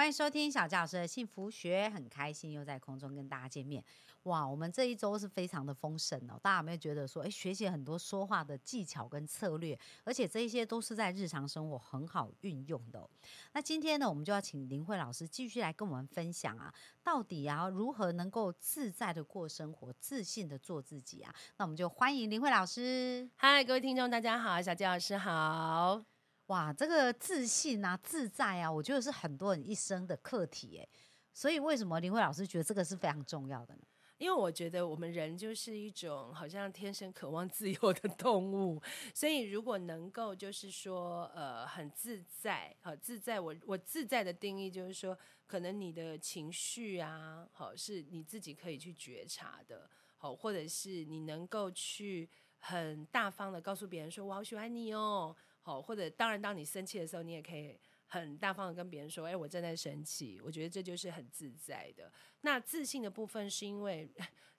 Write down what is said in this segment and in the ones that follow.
欢迎收听小纪老师的幸福学，很开心又在空中跟大家见面。哇，我们这一周是非常的丰盛哦，大家有没有觉得说，哎，学习很多说话的技巧跟策略，而且这一些都是在日常生活很好运用的。那今天呢，我们就要请林慧老师继续来跟我们分享啊，到底啊如何能够自在的过生活，自信的做自己啊？那我们就欢迎林慧老师。嗨，各位听众，大家好，小杰老师好。哇，这个自信啊，自在啊，我觉得是很多人一生的课题哎。所以为什么林慧老师觉得这个是非常重要的呢？因为我觉得我们人就是一种好像天生渴望自由的动物，所以如果能够就是说呃很自在，好自在，我我自在的定义就是说，可能你的情绪啊，好是你自己可以去觉察的，好或者是你能够去很大方的告诉别人说我好喜欢你哦，好或者当然当你生气的时候，你也可以很大方的跟别人说，哎我正在生气，我觉得这就是很自在的。那自信的部分是因为。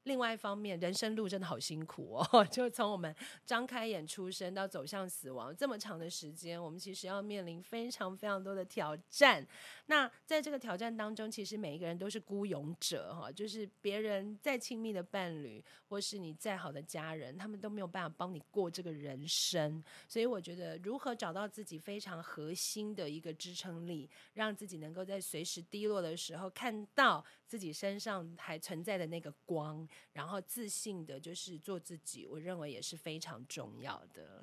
另外一方面，人生路真的好辛苦哦。就从我们张开眼出生到走向死亡这么长的时间，我们其实要面临非常非常多的挑战。那在这个挑战当中，其实每一个人都是孤勇者哈，就是别人再亲密的伴侣，或是你再好的家人，他们都没有办法帮你过这个人生。所以我觉得，如何找到自己非常核心的一个支撑力，让自己能够在随时低落的时候，看到自己身上还存在的那个光。然后自信的，就是做自己，我认为也是非常重要的。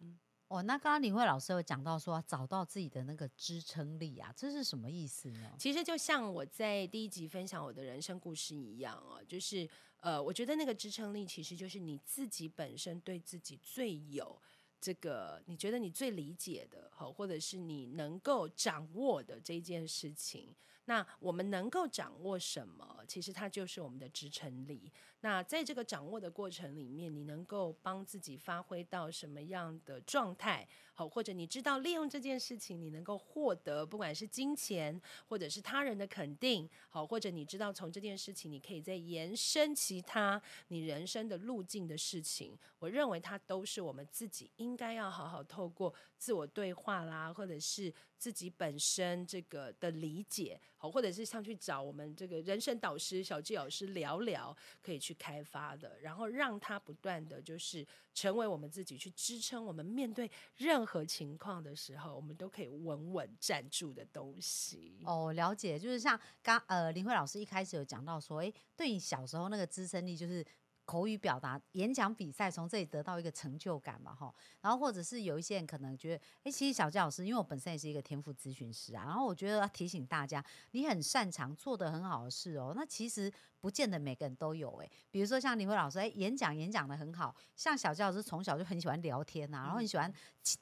哦，那刚刚李慧老师有讲到说，找到自己的那个支撑力啊，这是什么意思呢？其实就像我在第一集分享我的人生故事一样啊，就是呃，我觉得那个支撑力其实就是你自己本身对自己最有这个，你觉得你最理解的，好，或者是你能够掌握的这件事情。那我们能够掌握什么？其实它就是我们的支撑力。那在这个掌握的过程里面，你能够帮自己发挥到什么样的状态？好，或者你知道利用这件事情，你能够获得不管是金钱或者是他人的肯定，好，或者你知道从这件事情你可以再延伸其他你人生的路径的事情，我认为它都是我们自己应该要好好透过自我对话啦，或者是自己本身这个的理解，好，或者是上去找我们这个人生导师小纪老师聊聊，可以去。开发的，然后让它不断的就是成为我们自己去支撑我们面对任何情况的时候，我们都可以稳稳站住的东西。哦，了解，就是像刚呃林慧老师一开始有讲到说，哎，对你小时候那个支撑力就是。口语表达、演讲比赛，从这里得到一个成就感嘛，哈。然后或者是有一些人可能觉得，哎，其实小教老师，因为我本身也是一个天赋咨询师啊，然后我觉得要提醒大家，你很擅长做的很好的事哦，那其实不见得每个人都有哎。比如说像林慧老师，哎，演讲演讲的很好，像小教老师从小就很喜欢聊天呐，然后很喜欢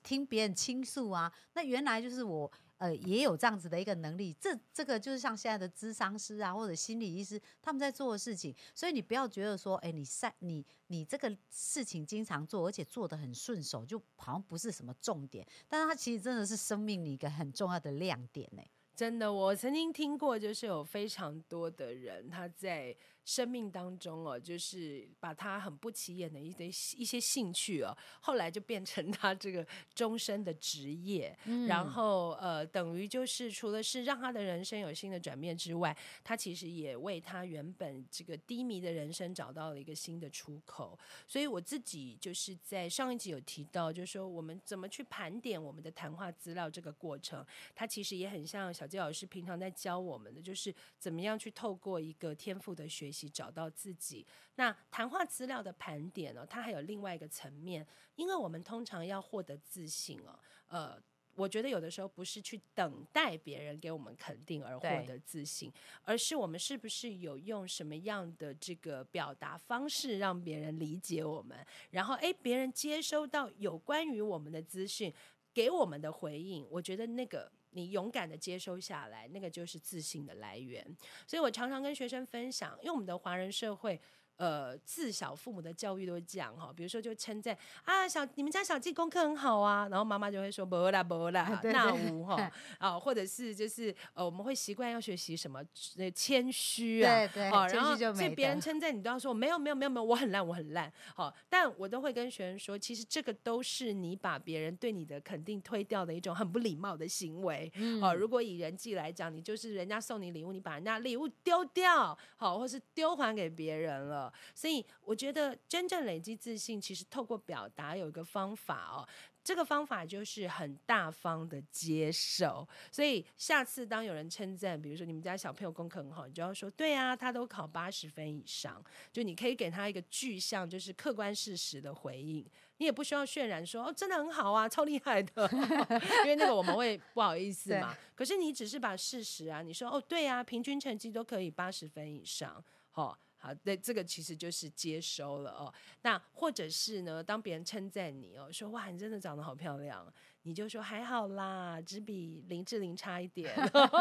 听别人倾诉啊，那原来就是我。呃，也有这样子的一个能力，这这个就是像现在的智商师啊，或者心理医师他们在做的事情，所以你不要觉得说，哎，你善你你这个事情经常做，而且做的很顺手，就好像不是什么重点，但是它其实真的是生命里一个很重要的亮点呢。真的，我曾经听过，就是有非常多的人他在。生命当中哦，就是把他很不起眼的一堆一些兴趣哦，后来就变成他这个终身的职业。然后呃，等于就是除了是让他的人生有新的转变之外，他其实也为他原本这个低迷的人生找到了一个新的出口。所以我自己就是在上一集有提到，就是说我们怎么去盘点我们的谈话资料这个过程，它其实也很像小杰老师平常在教我们的，就是怎么样去透过一个天赋的学。找到自己。那谈话资料的盘点呢？它还有另外一个层面，因为我们通常要获得自信哦。呃，我觉得有的时候不是去等待别人给我们肯定而获得自信，而是我们是不是有用什么样的这个表达方式让别人理解我们，然后诶，别人接收到有关于我们的资讯，给我们的回应。我觉得那个。你勇敢的接收下来，那个就是自信的来源。所以我常常跟学生分享，因为我们的华人社会呃，自小父母的教育都这样哈，比如说就称赞啊，小你们家小季功课很好啊，然后妈妈就会说不啦不啦，那无哈啊，或者是就是呃，我们会习惯要学习什么谦虚啊，对对，然后所以别人称赞你都要说没有没有没有没有，我很烂我很烂，好，但我都会跟学生说，其实这个都是你把别人对你的肯定推掉的一种很不礼貌的行为，好，如果以人际来讲，你就是人家送你礼物，你把人家礼物丢掉，好，或是丢还给别人了。所以我觉得真正累积自信，其实透过表达有一个方法哦。这个方法就是很大方的接受。所以下次当有人称赞，比如说你们家小朋友功课很好，你就要说：“对啊，他都考八十分以上。”就你可以给他一个具象，就是客观事实的回应。你也不需要渲染说：“哦，真的很好啊，超厉害的。”因为那个我们会不好意思嘛。可是你只是把事实啊，你说：“哦，对啊，平均成绩都可以八十分以上。”好。好，那这个其实就是接收了哦。那或者是呢，当别人称赞你哦，说哇，你真的长得好漂亮，你就说还好啦，只比林志玲差一点。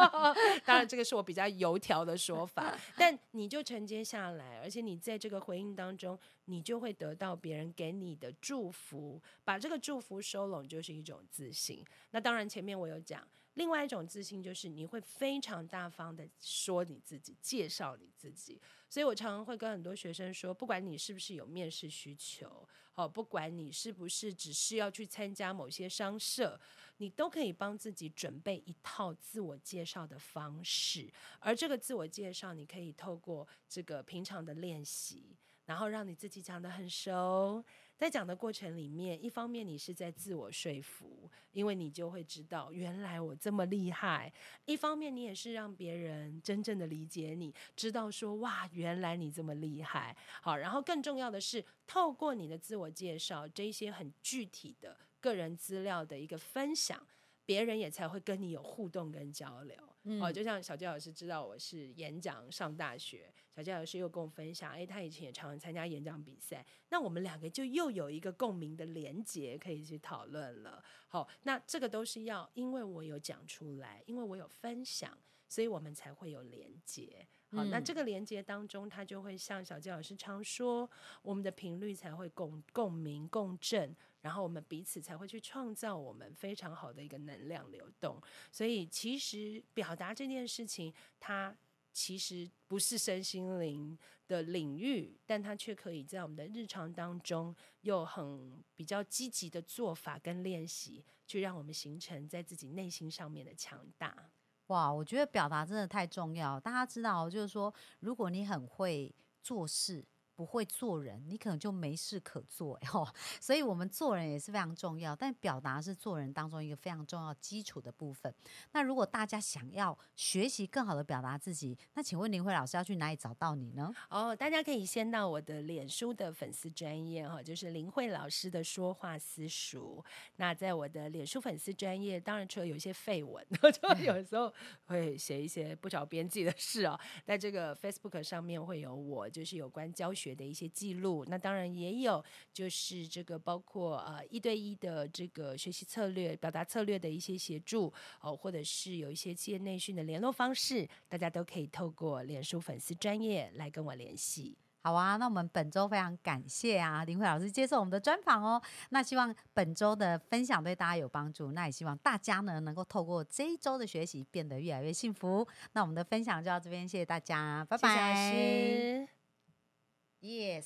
当然，这个是我比较油条的说法，但你就承接下来，而且你在这个回应当中，你就会得到别人给你的祝福，把这个祝福收拢，就是一种自信。那当然，前面我有讲，另外一种自信就是你会非常大方的说你自己，介绍你自己。所以我常常会跟很多学生说，不管你是不是有面试需求，好，不管你是不是只是要去参加某些商社，你都可以帮自己准备一套自我介绍的方式。而这个自我介绍，你可以透过这个平常的练习，然后让你自己讲得很熟。在讲的过程里面，一方面你是在自我说服，因为你就会知道原来我这么厉害；一方面你也是让别人真正的理解你，知道说哇，原来你这么厉害。好，然后更重要的是，透过你的自我介绍，这些很具体的个人资料的一个分享。别人也才会跟你有互动跟交流，哦，就像小杰老师知道我是演讲上大学，小杰老师又跟我分享，哎，他以前也常常参加演讲比赛，那我们两个就又有一个共鸣的连结可以去讨论了。好，那这个都是要因为我有讲出来，因为我有分享，所以我们才会有连结。好，那这个连接当中，它就会像小杰老师常说，我们的频率才会共共鸣共振。然后我们彼此才会去创造我们非常好的一个能量流动。所以其实表达这件事情，它其实不是身心灵的领域，但它却可以在我们的日常当中，用很比较积极的做法跟练习，去让我们形成在自己内心上面的强大。哇，我觉得表达真的太重要。大家知道，就是说，如果你很会做事。不会做人，你可能就没事可做 哦。所以，我们做人也是非常重要，但表达是做人当中一个非常重要基础的部分。那如果大家想要学习更好的表达自己，那请问林慧老师要去哪里找到你呢？哦，大家可以先到我的脸书的粉丝专业哈，就是林慧老师的说话私塾。那在我的脸书粉丝专业，当然除了有一些废文，就有时候会写一些不着边际的事哦。在这个 Facebook 上面会有我，就是有关教学。学的一些记录，那当然也有，就是这个包括呃一对一的这个学习策略、表达策略的一些协助哦，或者是有一些企业内训的联络方式，大家都可以透过脸书粉丝专业来跟我联系。好啊，那我们本周非常感谢啊林慧老师接受我们的专访哦。那希望本周的分享对大家有帮助，那也希望大家呢能够透过这一周的学习变得越来越幸福。那我们的分享就到这边，谢谢大家，拜拜。Yes